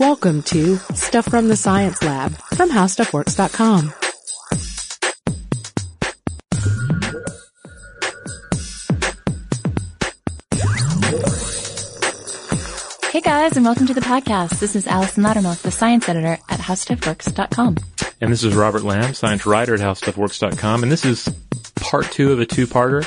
Welcome to Stuff from the Science Lab from HowStuffWorks.com. Hey guys, and welcome to the podcast. This is Allison Loudermilk, the science editor at HowStuffWorks.com. And this is Robert Lamb, science writer at HowStuffWorks.com, and this is part two of a two-parter.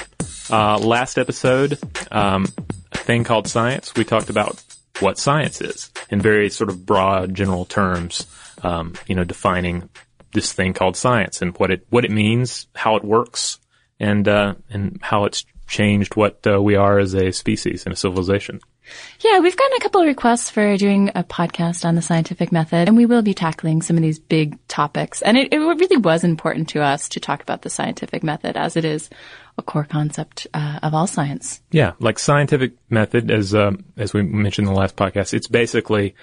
Uh, last episode, um, a thing called science. We talked about what science is in very sort of broad, general terms. Um, you know, defining this thing called science and what it what it means, how it works, and uh, and how it's changed what uh, we are as a species and a civilization. Yeah, we've gotten a couple of requests for doing a podcast on the scientific method, and we will be tackling some of these big topics. And it, it really was important to us to talk about the scientific method as it is a core concept uh, of all science. Yeah, like scientific method, as um, as we mentioned in the last podcast, it's basically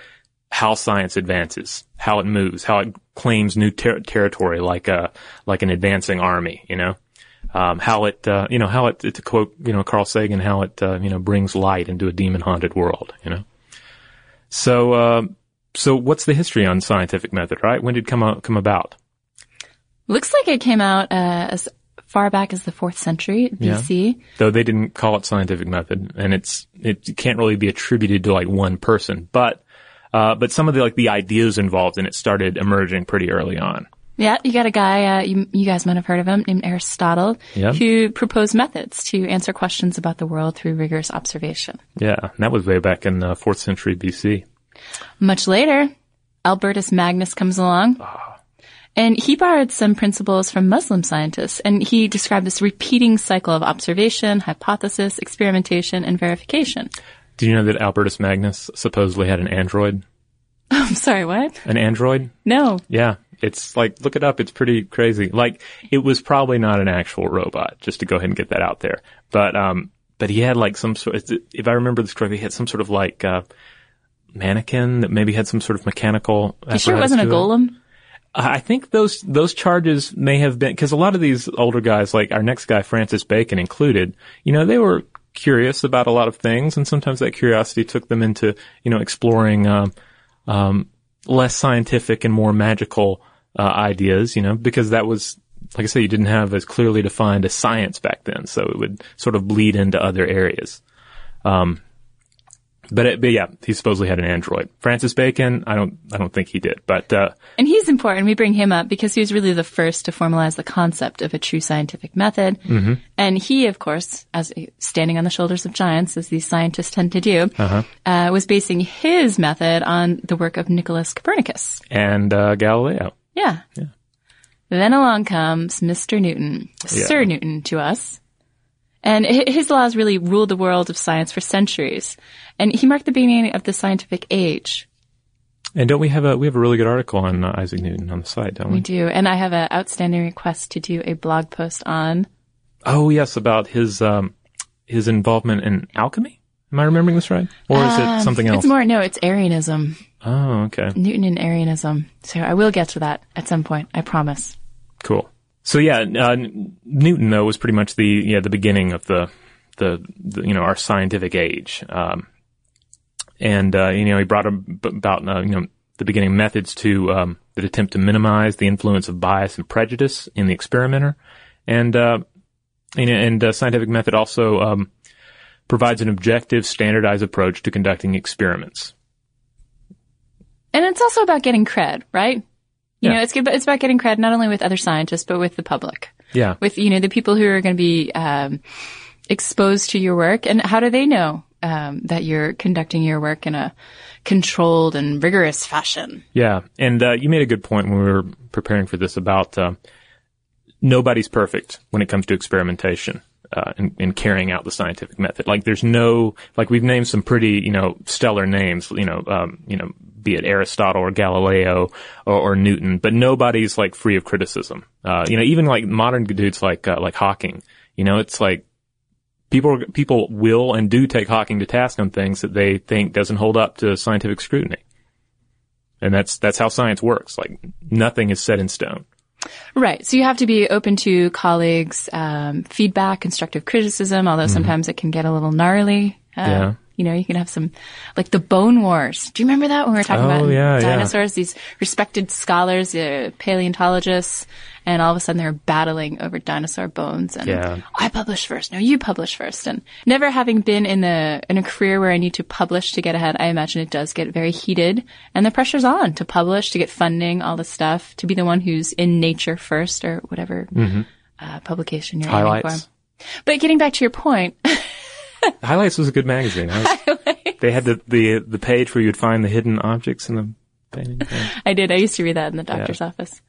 how science advances, how it moves, how it claims new ter- territory, like a like an advancing army. You know, um, how it uh, you know how it to quote you know Carl Sagan, how it uh, you know brings light into a demon haunted world. You know, so uh, so what's the history on scientific method? Right, when did it come out, come about? Looks like it came out uh, as far back as the fourth century BC. Yeah. Though they didn't call it scientific method, and it's it can't really be attributed to like one person, but uh, but some of the like the ideas involved in it started emerging pretty early on. Yeah, you got a guy, uh, you, you guys might have heard of him, named Aristotle, Yep. who proposed methods to answer questions about the world through rigorous observation. Yeah, and that was way back in the fourth century BC. Much later, Albertus Magnus comes along. And he borrowed some principles from Muslim scientists, and he described this repeating cycle of observation, hypothesis, experimentation, and verification. Do you know that Albertus Magnus supposedly had an android? I'm sorry, what? An android? No. Yeah, it's like look it up. It's pretty crazy. Like it was probably not an actual robot. Just to go ahead and get that out there. But um, but he had like some sort. If I remember this correctly, he had some sort of like uh, mannequin that maybe had some sort of mechanical. You sure it wasn't a golem? I think those those charges may have been because a lot of these older guys, like our next guy, Francis Bacon included, you know, they were curious about a lot of things, and sometimes that curiosity took them into you know exploring um, um, less scientific and more magical uh, ideas, you know, because that was. Like I say, you didn't have as clearly defined a science back then, so it would sort of bleed into other areas. Um, but, it, but yeah, he supposedly had an android. Francis Bacon, I don't, I don't think he did, but uh, And he's important. We bring him up because he was really the first to formalize the concept of a true scientific method. And he, of course, as standing on the shoulders of giants, as these scientists tend to do, uh was basing his method on the work of Nicholas Copernicus. and uh, Galileo. Yeah. Then along comes Mr. Newton, Yeah. Sir Newton to us. And his laws really ruled the world of science for centuries. And he marked the beginning of the scientific age. And don't we have a we have a really good article on uh, Isaac Newton on the site, don't we? We do. And I have an outstanding request to do a blog post on. Oh yes, about his um his involvement in alchemy. Am I remembering this right, or is it something else? Um, It's more, no, it's Arianism. oh, okay, Newton and Arianism. So I will get to that at some point. I promise. cool. So yeah, uh, Newton though was pretty much the yeah the beginning of the the, the you know our scientific age, um, and uh, you know he brought about uh, you know the beginning methods to um, that attempt to minimize the influence of bias and prejudice in the experimenter, and uh, and, and uh, scientific method also um, provides an objective, standardized approach to conducting experiments. And it's also about getting cred, right? You Yeah. know, it's good, but it's about getting cred not only with other scientists, but with the public. Yeah, With, you know, the people who are going to be, um, exposed to your work. And how do they know, um, that you're conducting your work in a controlled and rigorous fashion? yeah, and uh, you made a good point when we were preparing for this about uh, nobody's perfect when it comes to experimentation. Uh, and, and carrying out the scientific method. Like there's no, like we've named some pretty, you know, stellar names, you know, um, you know, be it Aristotle or Galileo or, or Newton, but nobody's like free of criticism. Uh, you know, even like modern dudes like, uh, like Hawking, you know, it's like people, people will and do take Hawking to task on things that they think doesn't hold up to scientific scrutiny. And that's, that's how science works. Like nothing is set in stone. Right. So you have to be open to colleagues' um, feedback, constructive criticism, although sometimes it can get a little gnarly. Uh, Yeah. You know, you can have some, like the Bone Wars. Do you remember that when we were talking Oh, about yeah, yeah. dinosaurs? These respected scholars, uh, paleontologists, and all of a sudden they're battling over dinosaur bones. And Yeah. I publish first. No, you publish first. And never having been in a in a career where I need to publish to get ahead, I imagine it does get very heated, and the pressure's on to publish, to get funding, all this stuff, to be the one who's in Nature first or whatever uh, publication you're aiming Mm-hmm. Highlights. for. But getting back to your point, Highlights was a good magazine. Was- they had the, the the page where you'd find the hidden objects in the painting. Yeah. I did. I used to read that in the doctor's office.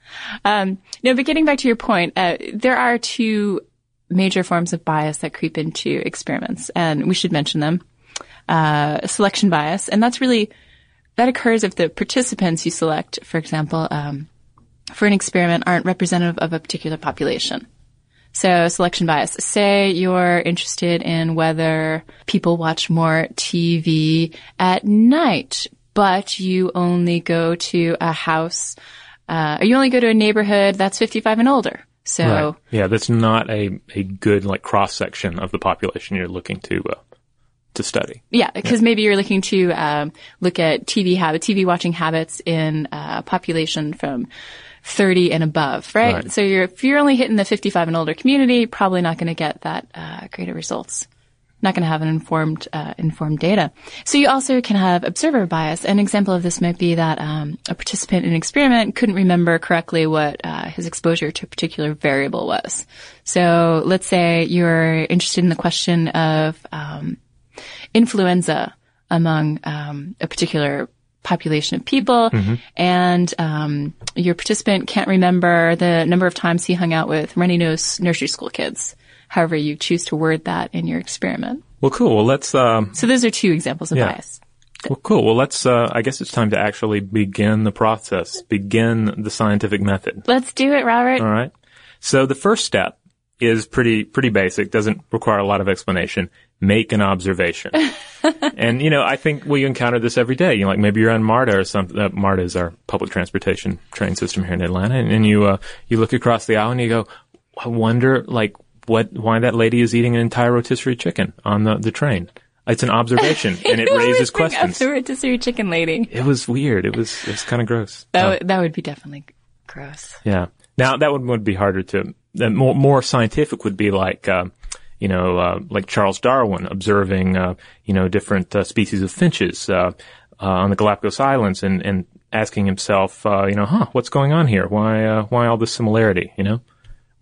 Um, no, but getting back to your point, uh, there are two major forms of bias that creep into experiments, and we should mention them. Uh, selection bias, and that's really that occurs if the participants you select, for example, um, for an experiment, aren't representative of a particular population. So selection bias. Say you're interested in whether people watch more TV at night, but you only go to a house, uh, or you only go to a neighborhood that's 55 and older. So Right. Yeah, that's not a, a good like cross section of the population you're looking to uh, to study. yeah, because maybe you're looking to um, look at TV habits, TV watching habits in a population from 30 and above, right? Right. So you're if you're only hitting the 55 and older community, probably not going to get that uh, greater results. Not going to have an informed uh, informed data. So you also can have observer bias. An example of this might be that um, a participant in an experiment couldn't remember correctly what uh, his exposure to a particular variable was. So let's say you're interested in the question of um, influenza among um, a particular population of people, and um, your participant can't remember the number of times he hung out with runny nose nursery school kids. However, you choose to word that in your experiment. Well, cool. Well, let's. Um, So those are two examples of Yeah. bias. well, cool. Well, let's. Uh, I guess it's time to actually begin the process. Begin the scientific method. Let's do it, Robert. All right. So the first step is pretty pretty basic. Doesn't require a lot of explanation. Make an observation. and you know, I think we encounter this every day. You know, like maybe you're on MARTA or something. Uh, MARTA is our public transportation train system here in Atlanta, and, and you uh, you look across the aisle and you go, I wonder like what why that lady is eating an entire rotisserie chicken on the the train. It's an observation, and it raises questions. The rotisserie chicken lady. It was weird. It was it was kind of gross. That Uh, would that would be definitely gross. yeah. Now that one would be harder to. Uh, more more scientific would be like, uh, you know, uh, like Charles Darwin observing, uh, you know, different uh, species of finches uh, uh, on the Galapagos Islands and and asking himself, uh, you know, huh, what's going on here? Why uh, why all this similarity? You know.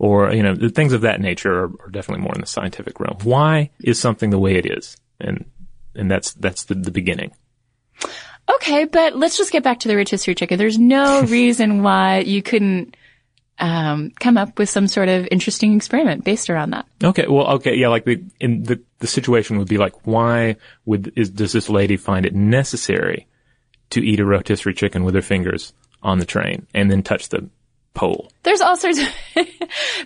Or, you know, things of that nature are, are definitely more in the scientific realm. Why is something the way it is? And, and that's, that's the, the beginning. Okay, but let's just get back to the rich rotisserie chicken. There's no reason why you couldn't um, come up with some sort of interesting experiment based around that. Okay, well, okay, yeah, like the in the the situation would be like, why would is does this lady find it necessary to eat a rotisserie chicken with her fingers on the train and then touch the pole? There's all sorts of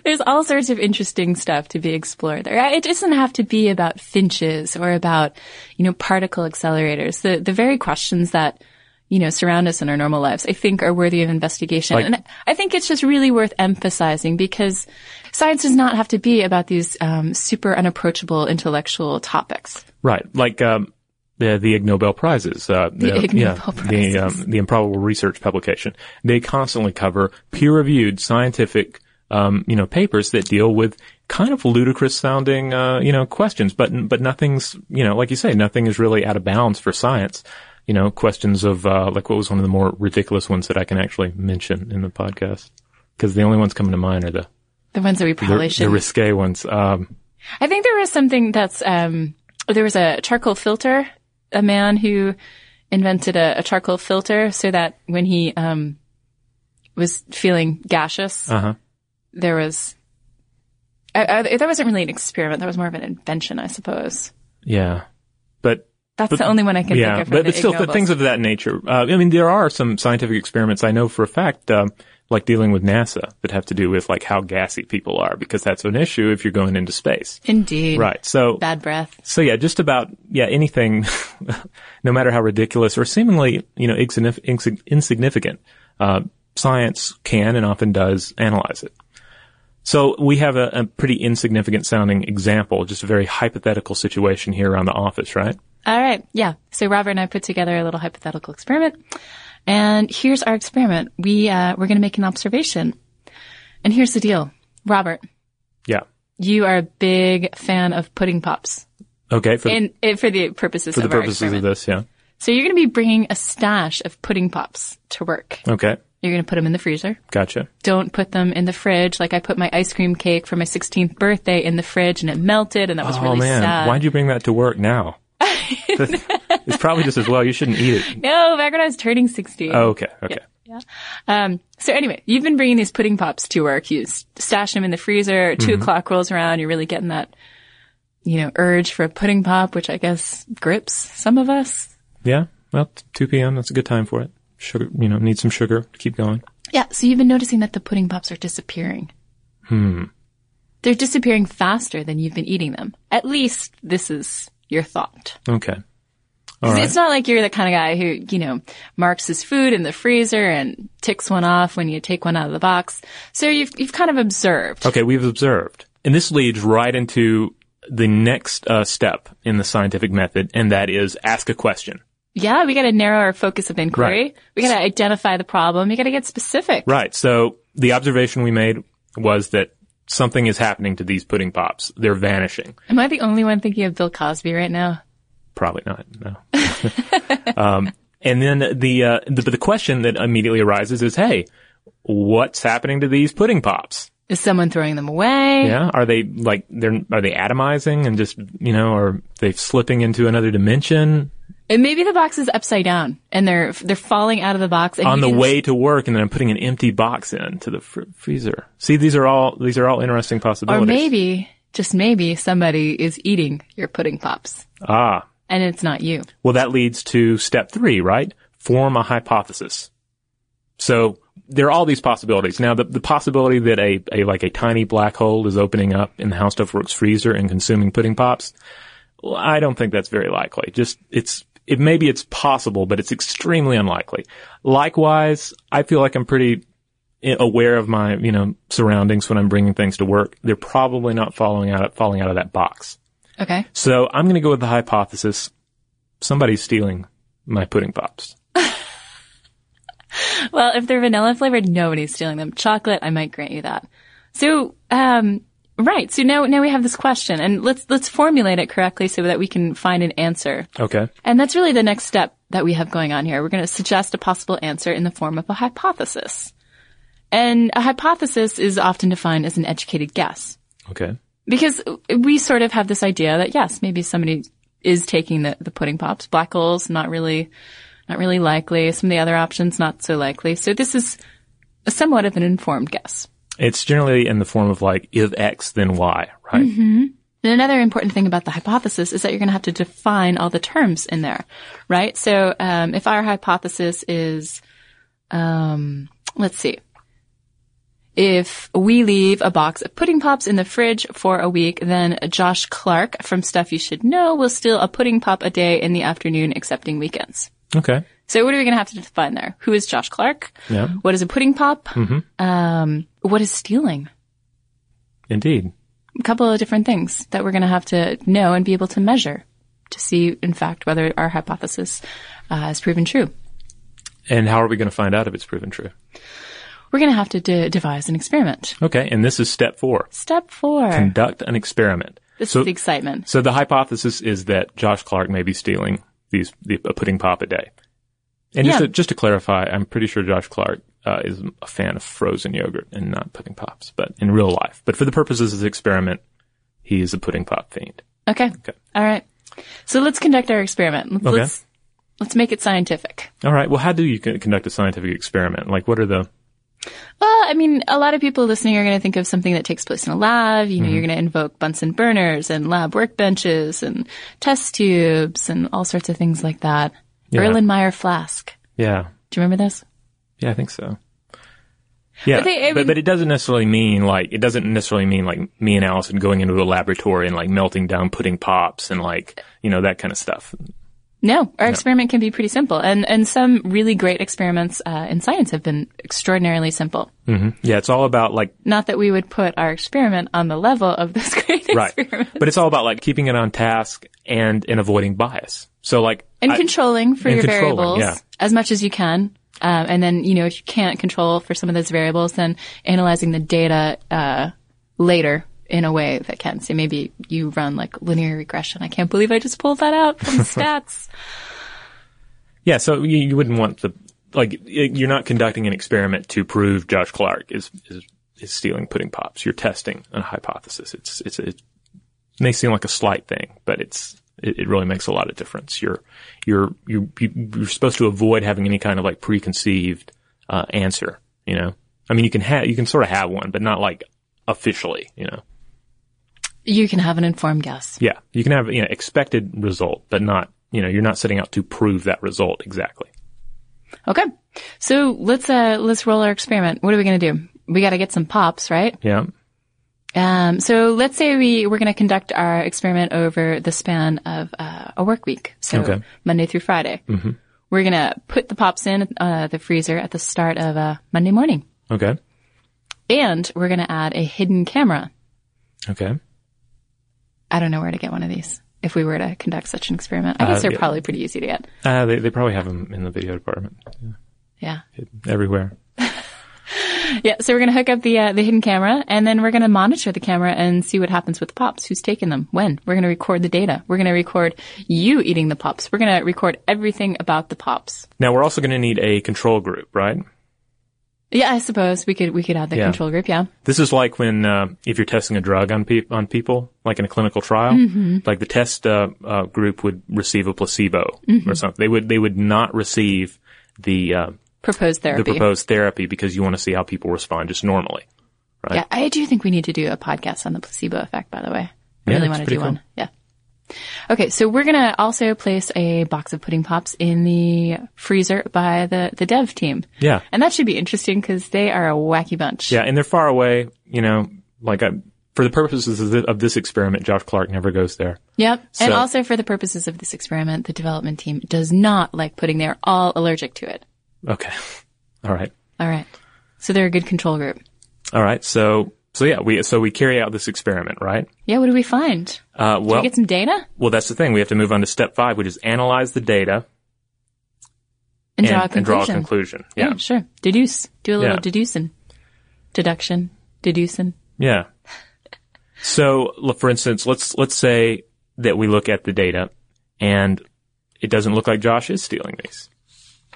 there's all sorts of interesting stuff to be explored there. It doesn't have to be about finches or about you know particle accelerators. The the very questions that you know surround us in our normal lives, I think, are worthy of investigation. Like- and I think it's just really worth emphasizing because science does not have to be about these um, super unapproachable intellectual topics. Right, like um, the the Ig Nobel prizes, uh, The Ig yeah, Nobel the um, prizes. the improbable research publication. They constantly cover peer reviewed scientific. Um, you know, papers that deal with kind of ludicrous sounding, uh, you know, questions, but, but nothing's, you know, like you say, nothing is really out of bounds for science. You know, questions of, uh, like what was one of the more ridiculous ones that I can actually mention in the podcast? Cause the only ones coming to mind are the, The ones that we the, probably the should. risque ones. Um, I think there was something that's um, there was a charcoal filter. A man who invented a, a charcoal filter so that when he um, was feeling gaseous, uh huh. there was. I, I, that wasn't really an experiment. That was more of an invention, I suppose. Yeah. But, That's But- the only one I can yeah, think of. but, but still, th- things of that nature. Uh, I mean, there are some scientific experiments I know for a fact, um, like dealing with NASA that have to do with like how gassy people are because that's an issue if you're going into space. Indeed. Right. So, Bad breath. so yeah, just about, yeah, anything, no matter how ridiculous or seemingly, you know, insignific- insig- insignificant, uh, science can and often does analyze it. So we have a, a pretty insignificant sounding example, just a very hypothetical situation here around the office, right? All right. Yeah. So Robert and I put together a little hypothetical experiment. And here's our experiment. We, uh, we're going to make an observation. And here's the deal. Robert, Yeah. you are a big fan of pudding pops. Okay. For, And for the purposes for the purposes of this, yeah. So you're going to be bringing a stash of pudding pops to work. Okay. You're going to put them in the freezer. Gotcha. Don't put them in the fridge. Like I put my ice cream cake for my 16th birthday in the fridge and it melted and that was oh really man, sad. why'd you bring that to work now? it's probably just as well. You shouldn't eat it. No, back when I was turning 16. Oh, okay. Okay. Yeah. Um, so anyway, you've been bringing these pudding pops to work. You stash them in the freezer. 2 o'clock rolls around. You're really getting that, you know, urge for a pudding pop, which I guess grips some of us. Yeah. Well, 2 p.m. That's a good time for it. Sugar, you know, need some sugar to keep going. Yeah. So you've been noticing that the pudding pops are disappearing. Hmm. They're disappearing faster than you've been eating them. At least this is your thought. Okay. Right. It's not like you're the kind of guy who, you know, marks his food in the freezer and ticks one off when you take one out of the box. So you've, you've kind of observed. Okay, we've observed. And this leads right into the next uh, step in the scientific method, and that is ask a question. Yeah, we got to narrow our focus of inquiry. Right. We got to identify the problem. We got to get specific. Right. So the observation we made was that something is happening to these pudding pops. They're vanishing. Am I the only one thinking of Bill Cosby right now? Probably not. No. um, and then the, uh, the the question that immediately arises is, hey, what's happening to these pudding pops? Is someone throwing them away? Yeah, are they like they're are they atomizing and just you know, are they slipping into another dimension And maybe the box is upside down and they're they're falling out of the box. And on the way to work, and then I'm putting an empty box into the fr- freezer? See, these are all these are all interesting possibilities. Or maybe, just maybe, somebody is eating your pudding pops ah, and it's not you. well, that leads to step three, right? Form a hypothesis. So there are all these possibilities. Now, the, the possibility that a, a like a tiny black hole is opening up in the How Stuff Works freezer and consuming pudding pops, well, I don't think that's very likely. Just it's it maybe it's possible, but it's extremely unlikely. Likewise, I feel like I'm pretty aware of my you know surroundings when I'm bringing things to work. They're probably not falling out falling out of that box. Okay. So I'm going to go with the hypothesis: somebody's stealing my pudding pops. Well, if they're vanilla flavored, nobody's stealing them. Chocolate, I might grant you that. So, um, right. So now, now we have this question and let's, let's formulate it correctly so that we can find an answer. Okay. And that's really the next step that we have going on here. We're going to suggest a possible answer in the form of a hypothesis. And a hypothesis is often defined as an educated guess. Okay. Because we sort of have this idea that yes, maybe somebody is taking the, the pudding pops. Black holes, not really, not really likely. Some of the other options, not so likely. So this is somewhat of an informed guess. It's generally in the form of like if X then Y, right? And another important thing about the hypothesis is that you're going to have to define all the terms in there, right? So um, if our hypothesis is, um, let's see, if we leave a box of pudding pops in the fridge for a week, then Josh Clark from Stuff You Should Know will steal a pudding pop a day in the afternoon, excepting weekends. Okay. So what are we going to have to define there? Who is Josh Clark? Yeah. What is a pudding pop? Mm-hmm. Um, what is stealing? Indeed. a couple of different things that we're going to have to know and be able to measure to see, in fact, whether our hypothesis uh, has proven true. And how are we going to find out if it's proven true? We're going to have to de- devise an experiment. Okay. And this is step four. Step four. Conduct an experiment. This so, is the excitement. so the hypothesis is that Josh Clark may be stealing these the, a pudding pop a day. And just to, just to clarify, I'm pretty sure Josh Clark uh, is a fan of frozen yogurt and not pudding pops, but in real life. But for the purposes of the experiment, he is a pudding pop fiend. Okay. Okay. All right. So let's conduct our experiment. Let's, Okay. let's, let's make it scientific. All right. Well, how do you conduct a scientific experiment? Like, what are the Well, I mean, a lot of people listening are going to think of something that takes place in a lab. You know, you're going to invoke Bunsen burners and lab workbenches and test tubes and all sorts of things like that. Yeah. Erlenmeyer flask. yeah Do you remember this? Yeah, I think so. Yeah, But they- I but, mean- but it doesn't necessarily mean like it doesn't necessarily mean like me and Allison going into a laboratory and like melting down pudding pops and like you know that kind of stuff. No, our experiment can be pretty simple, and and some really great experiments uh, in science have been extraordinarily simple. Yeah, it's all about like Not that we would put our experiment on the level of this great right, experiment. but it's all about like keeping it on task and in avoiding bias. So like And I- controlling for and your controlling, variables yeah. as much as you can. Um, and then, you know, if you can't control for some of those variables, then analyzing the data uh, later in a way that can. So maybe you run like linear regression. I can't believe I just pulled that out from stats. Yeah, so you, you wouldn't want the like you're not conducting an experiment to prove Josh Clark is is, is stealing pudding pops. You're testing a hypothesis. It's it's it may seem like a slight thing, but it's it, it really makes a lot of difference. You're you're you're you're supposed to avoid having any kind of like preconceived uh, answer. You know, I mean, you can have you can sort of have one, but not like officially. You know, You can have an informed guess. yeah, you can have you know expected result, but not you know you're not setting out to prove that result exactly. Okay. So let's, uh, let's roll our experiment. What are we going to do? We got to get some pops, right? Yeah. Um, so let's say we, we're going to conduct our experiment over the span of uh, a work week. So Okay. Monday through Friday. Mm-hmm. We're going to put the pops in uh, the freezer at the start of uh, Monday morning. Okay. And we're going to add a hidden camera. Okay. I don't know where to get one of these if we were to conduct such an experiment. I guess Uh, they're yeah. probably pretty easy to get. Uh, they, they probably have them in the video department. Yeah. Everywhere. Yeah. So we're going to hook up the, uh, the hidden camera and then we're going to monitor the camera and see what happens with the pops. Who's taking them? When? We're going to record the data. We're going to record you eating the pops. We're going to record everything about the pops. Now we're also going to need a control group, right? Yeah, I suppose we could we could add the Yeah. control group. Yeah, This is like when uh, if you're testing a drug on pe- on people, like in a clinical trial, Mm-hmm. like the test uh, uh, group would receive a placebo Mm-hmm. or something. They would they would not receive the uh, proposed the therapy. proposed therapy because you want to see how people respond just normally. Yeah, I do think we need to do a podcast on the placebo effect. By the way, I Yeah, really it's want to pretty do cool. one. Yeah. Okay, so we're gonna also place a box of pudding pops in the freezer by the the dev team. Yeah, And that should be interesting because they are a wacky bunch. yeah, and they're far away. You know, like I, for the purposes of, thi- of this experiment, Josh Clark never goes there. Yep. and also for the purposes of this experiment, the development team does not like pudding. They're all allergic to it. Okay, all right. All right. So they're a good control group. All right. So, so yeah, we, so we carry out this experiment, right? Yeah, what do we find? Uh, Do well, we get some data well, that's the thing. We have to move on to step five, which is analyze the data and and, draw a and conclusion? draw a conclusion. Yeah. Yeah, sure. Deduce. Do a little Yeah. deducing. Deduction. Deducing. Yeah. So, for instance, let's, let's say that we look at the data and it doesn't look like Josh is stealing these.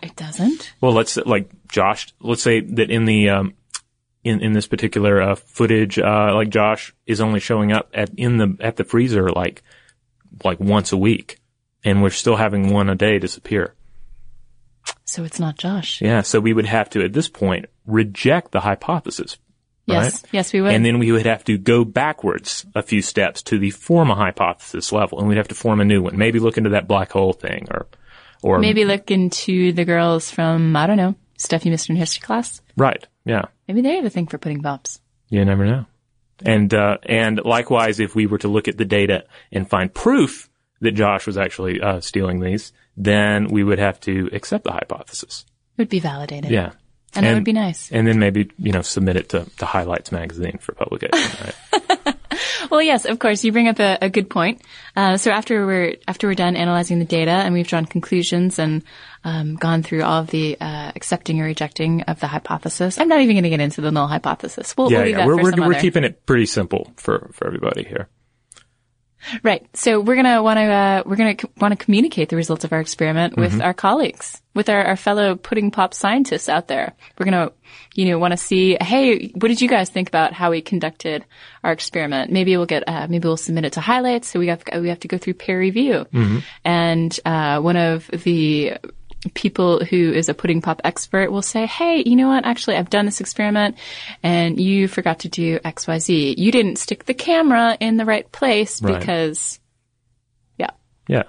It doesn't. Well, let's, like, Josh, let's say that in the, um, in, in this particular, uh, footage, uh, like Josh is only showing up at, in the, at the freezer like, like once a week and we're still having one a day disappear. So it's not Josh. Yeah. So we would have to, at this point, reject the hypothesis. Yes. right? Yes, we would. And then we would have to go backwards a few steps to the form a hypothesis level, and we'd have to form a new one. Maybe look into that black hole thing, or, or Maybe look into the girls from, I don't know, stuff you missed in history class. right, yeah. Maybe they have a thing for putting bumps. You never know. And uh, and likewise, if we were to look at the data and find proof that Josh was actually uh, stealing these, then we would have to accept the hypothesis. It would be validated. Yeah. And, that would be nice. And then maybe you know submit it to, to Highlights magazine for publication. Right? Well, yes, of course. You bring up a, a good point. Uh, so after we're after we're done analyzing the data and we've drawn conclusions and um, gone through all of the uh, accepting or rejecting of the hypothesis, I'm not even going to get into the null hypothesis. We'll, yeah, we'll yeah. that We're we're, we're keeping it pretty simple for for everybody here. Right. So we're gonna want to uh, we're gonna co- want to communicate the results of our experiment with Mm-hmm. our colleagues, with our, our fellow pudding pop scientists out there. We're gonna, you know, want to see, hey, what did you guys think about how we conducted our experiment? Maybe we'll get, uh, maybe we'll submit it to highlights. So we have we have to go through peer review, Mm-hmm. and uh, one of the people who is a pudding pop expert will say, Hey, you know what? Actually, I've done this experiment and you forgot to do XYZ. You didn't stick the camera in the right place Right. because, yeah. Yeah.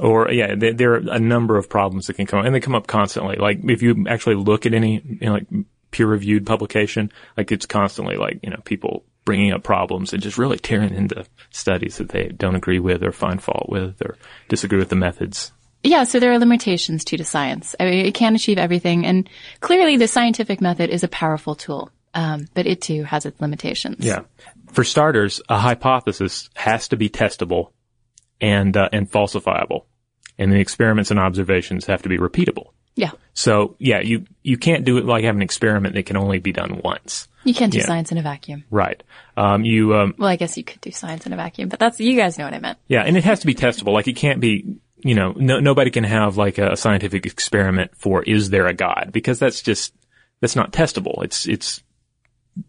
Or yeah, there, there are a number of problems that can come up, and they come up constantly. Like if you actually look at any you know, like peer-reviewed publication, like it's constantly like you know people bringing up problems and just really tearing into studies that they don't agree with or find fault with or disagree with the methods. Yeah, so there are limitations to, to science. I mean, it can't achieve everything, and clearly the scientific method is a powerful tool, um, but it too has its limitations. Yeah. For starters, a hypothesis has to be testable and uh, and falsifiable, and the experiments and observations have to be repeatable. Yeah. So yeah, you you can't do it like have an experiment that can only be done once. You can't do Yeah. science in a vacuum. Right. Um, you um, Well, I guess you could do science in a vacuum, but that's, you guys know what I meant. Yeah, and it has to be testable. Like it can't be, you know, no, nobody can have like a scientific experiment for is there a God because that's just that's not testable. It's it's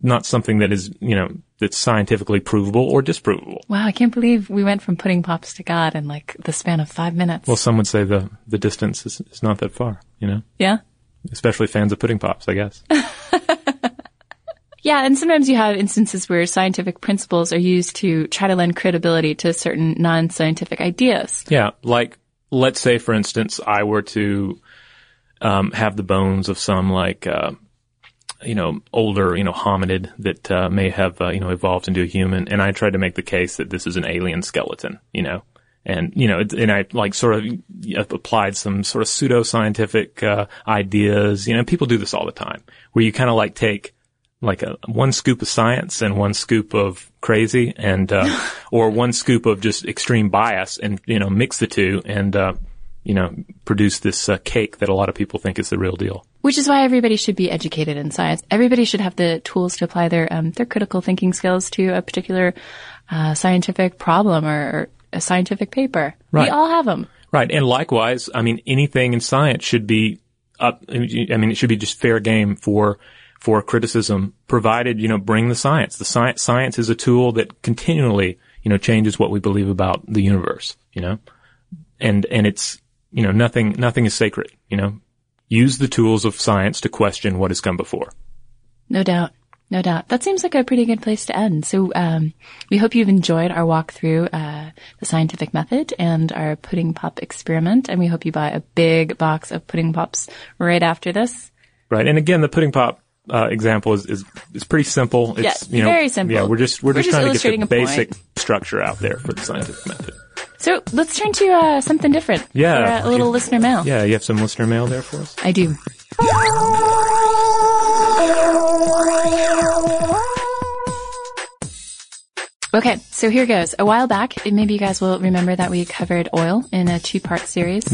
not something that is you know that's scientifically provable or disprovable. Wow, I can't believe we went from pudding pops to God in like the span of five minutes. Well, some would say the the distance is, is not that far. You know, yeah? especially fans of pudding pops, I guess. Yeah, and sometimes you have instances where scientific principles are used to try to lend credibility to certain non-scientific ideas. Yeah, like let's say, for instance, I were to um, have the bones of some like uh, you know older you know hominid that uh, may have uh, you know evolved into a human, and I tried to make the case that this is an alien skeleton, you know. And you know, and I like sort of applied some sort of pseudo scientific uh, ideas. You know, people do this all the time, where you kind of like take like a one scoop of science and one scoop of crazy and uh, or one scoop of just extreme bias and you know mix the two and uh, you know produce this uh, cake that a lot of people think is the real deal. Which is why everybody should be educated in science. Everybody should have the tools to apply their um, their critical thinking skills to a particular uh, scientific problem or, or a scientific paper. Right. We all have them. Right, and likewise, I mean anything in science should be up. I mean it should be just fair game for for criticism, provided you know bring the science. The science science is a tool that continually you know changes what we believe about the universe. You know, and and it's you know nothing nothing is sacred. You know, use the tools of science to question what has come before. No doubt. No doubt. That seems like a pretty good place to end. So, um, we hope you've enjoyed our walk through, uh, the scientific method and our pudding pop experiment. And we hope you buy a big box of pudding pops right after this. Right, and again, the pudding pop uh, example is, is is pretty simple. It's Yeah, you know, very simple. Yeah, we're just we're, We're just, just trying to get the a point. basic structure out there for the scientific method. So let's turn to, uh, something different. Yeah. For, uh, a little listener mail. Yeah, you have some listener mail there for us. I do. Okay, so here goes. A while back, maybe you guys will remember that we covered oil in a two-part series.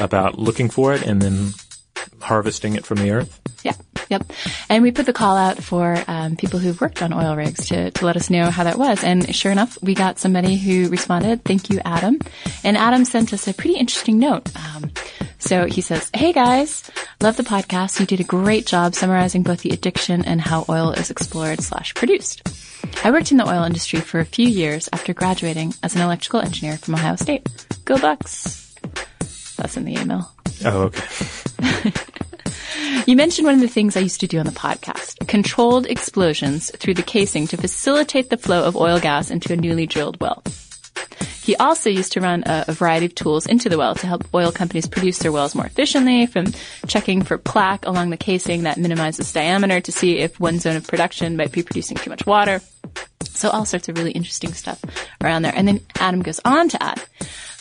About looking for it and then harvesting it from the earth. Yeah, yep. And we put the call out for um, people who've worked on oil rigs to, to let us know how that was. And sure enough, we got somebody who responded. Thank you, Adam. And Adam sent us a pretty interesting note. Um, so he says, Hey guys, love the podcast. You did a great job summarizing both the addiction and how oil is explored slash produced. I worked in the oil industry for a few years after graduating as an electrical engineer from Ohio State. Go Bucks! That's in the email. Oh, okay. You mentioned one of the things I used to do on the podcast, controlled explosions through the casing to facilitate the flow of oil gas into a newly drilled well. He also used to run a, a variety of tools into the well to help oil companies produce their wells more efficiently, from checking for plaque along the casing that minimizes diameter to see if one zone of production might be producing too much water. So all sorts of really interesting stuff around there. And then Adam goes on to add,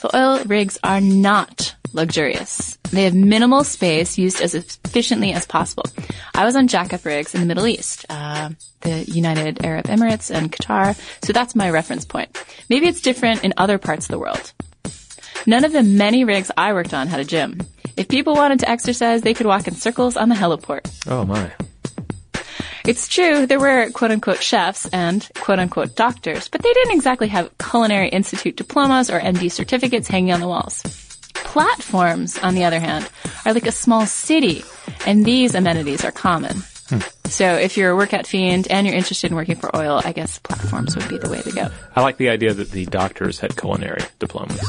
the oil rigs are not luxurious. They have minimal space used as efficiently as possible. I was on jackup rigs in the Middle East, uh, the United Arab Emirates and Qatar, so that's my reference point. Maybe it's different in other parts of the world. None of the many rigs I worked on had a gym. If people wanted to exercise, they could walk in circles on the heliport. Oh my. It's true, there were quote unquote chefs and quote unquote doctors, but they didn't exactly have culinary institute diplomas or MD certificates hanging on the walls. Platforms, on the other hand, are like a small city, and these amenities are common. So if you're a workout fiend and you're interested in working for oil, I guess platforms would be the way to go. I like the idea that the doctors had culinary diplomas,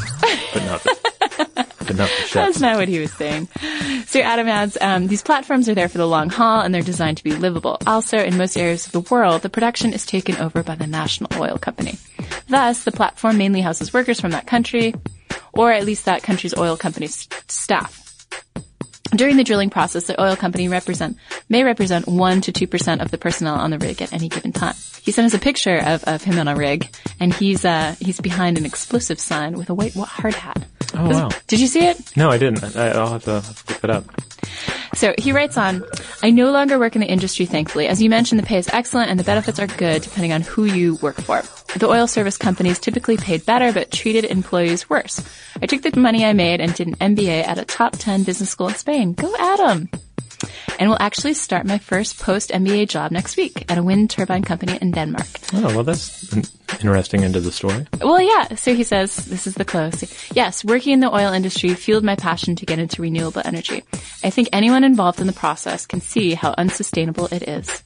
but not the, but not the That's not what he was saying. So Adam adds, um, these platforms are there for the long haul and they're designed to be livable. Also, in most areas of the world, the production is taken over by the national oil company. Thus, the platform mainly houses workers from that country, or at least that country's oil company's staff. During the drilling process, the oil company represent, may represent 1 to 2% of the personnel on the rig at any given time. He sent us a picture of, of him on a rig, and he's, uh, he's behind an explosive sign with a white hard hat. Oh wow! Did you see it? No, I didn't. I, I'll have to, have to look it up. So he writes on, I no longer work in the industry, thankfully. As you mentioned, the pay is excellent and the benefits are good depending on who you work for. The oil service companies typically paid better but treated employees worse. I took the money I made and did an MBA at a top 10 business school in Spain. Go Adam! And will actually start my first post MBA job next week at a wind turbine company in Denmark. Oh, well, that's an interesting end of the story. Well, yeah. So he says, this is the close. Yes, working in the oil industry fueled my passion to get into renewable energy. I think anyone involved in the process can see how unsustainable it is.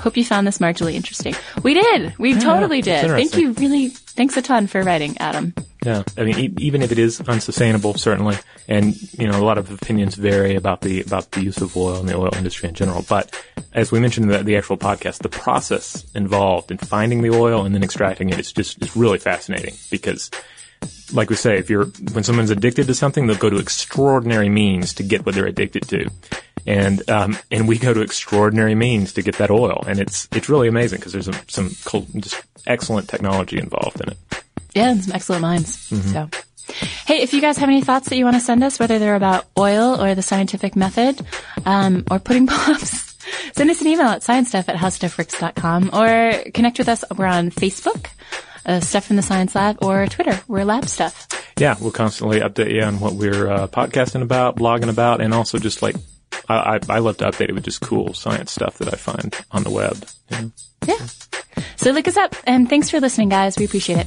Hope you found this marginally interesting. We did. We Yeah, totally did. Thank you. Really, thanks a ton for writing, Adam. Yeah, I mean, e- even if it is unsustainable, certainly, and you know, a lot of opinions vary about the about the use of oil in the oil industry in general. But as we mentioned in the, the actual podcast, the process involved in finding the oil and then extracting it is just is really fascinating because, like we say, if you're when someone's addicted to something, they'll go to extraordinary means to get what they're addicted to. And um, and we go to extraordinary means to get that oil, and it's it's really amazing because there's some some just excellent technology involved in it. Yeah, and some excellent minds. Mm-hmm. So, hey, if you guys have any thoughts that you want to send us, whether they're about oil or the scientific method, um, or pudding pops, send us an email at sciencestuff at howstuffworks.com or connect with us. We're on Facebook, uh, Stuff from the Science Lab, or Twitter. We're Lab Stuff. Yeah, we'll constantly update you on what we're uh, podcasting about, blogging about, and also just like I, I, I love to update it with just cool science stuff that I find on the web. you know? Yeah. So look us up, and thanks for listening, guys. We appreciate it.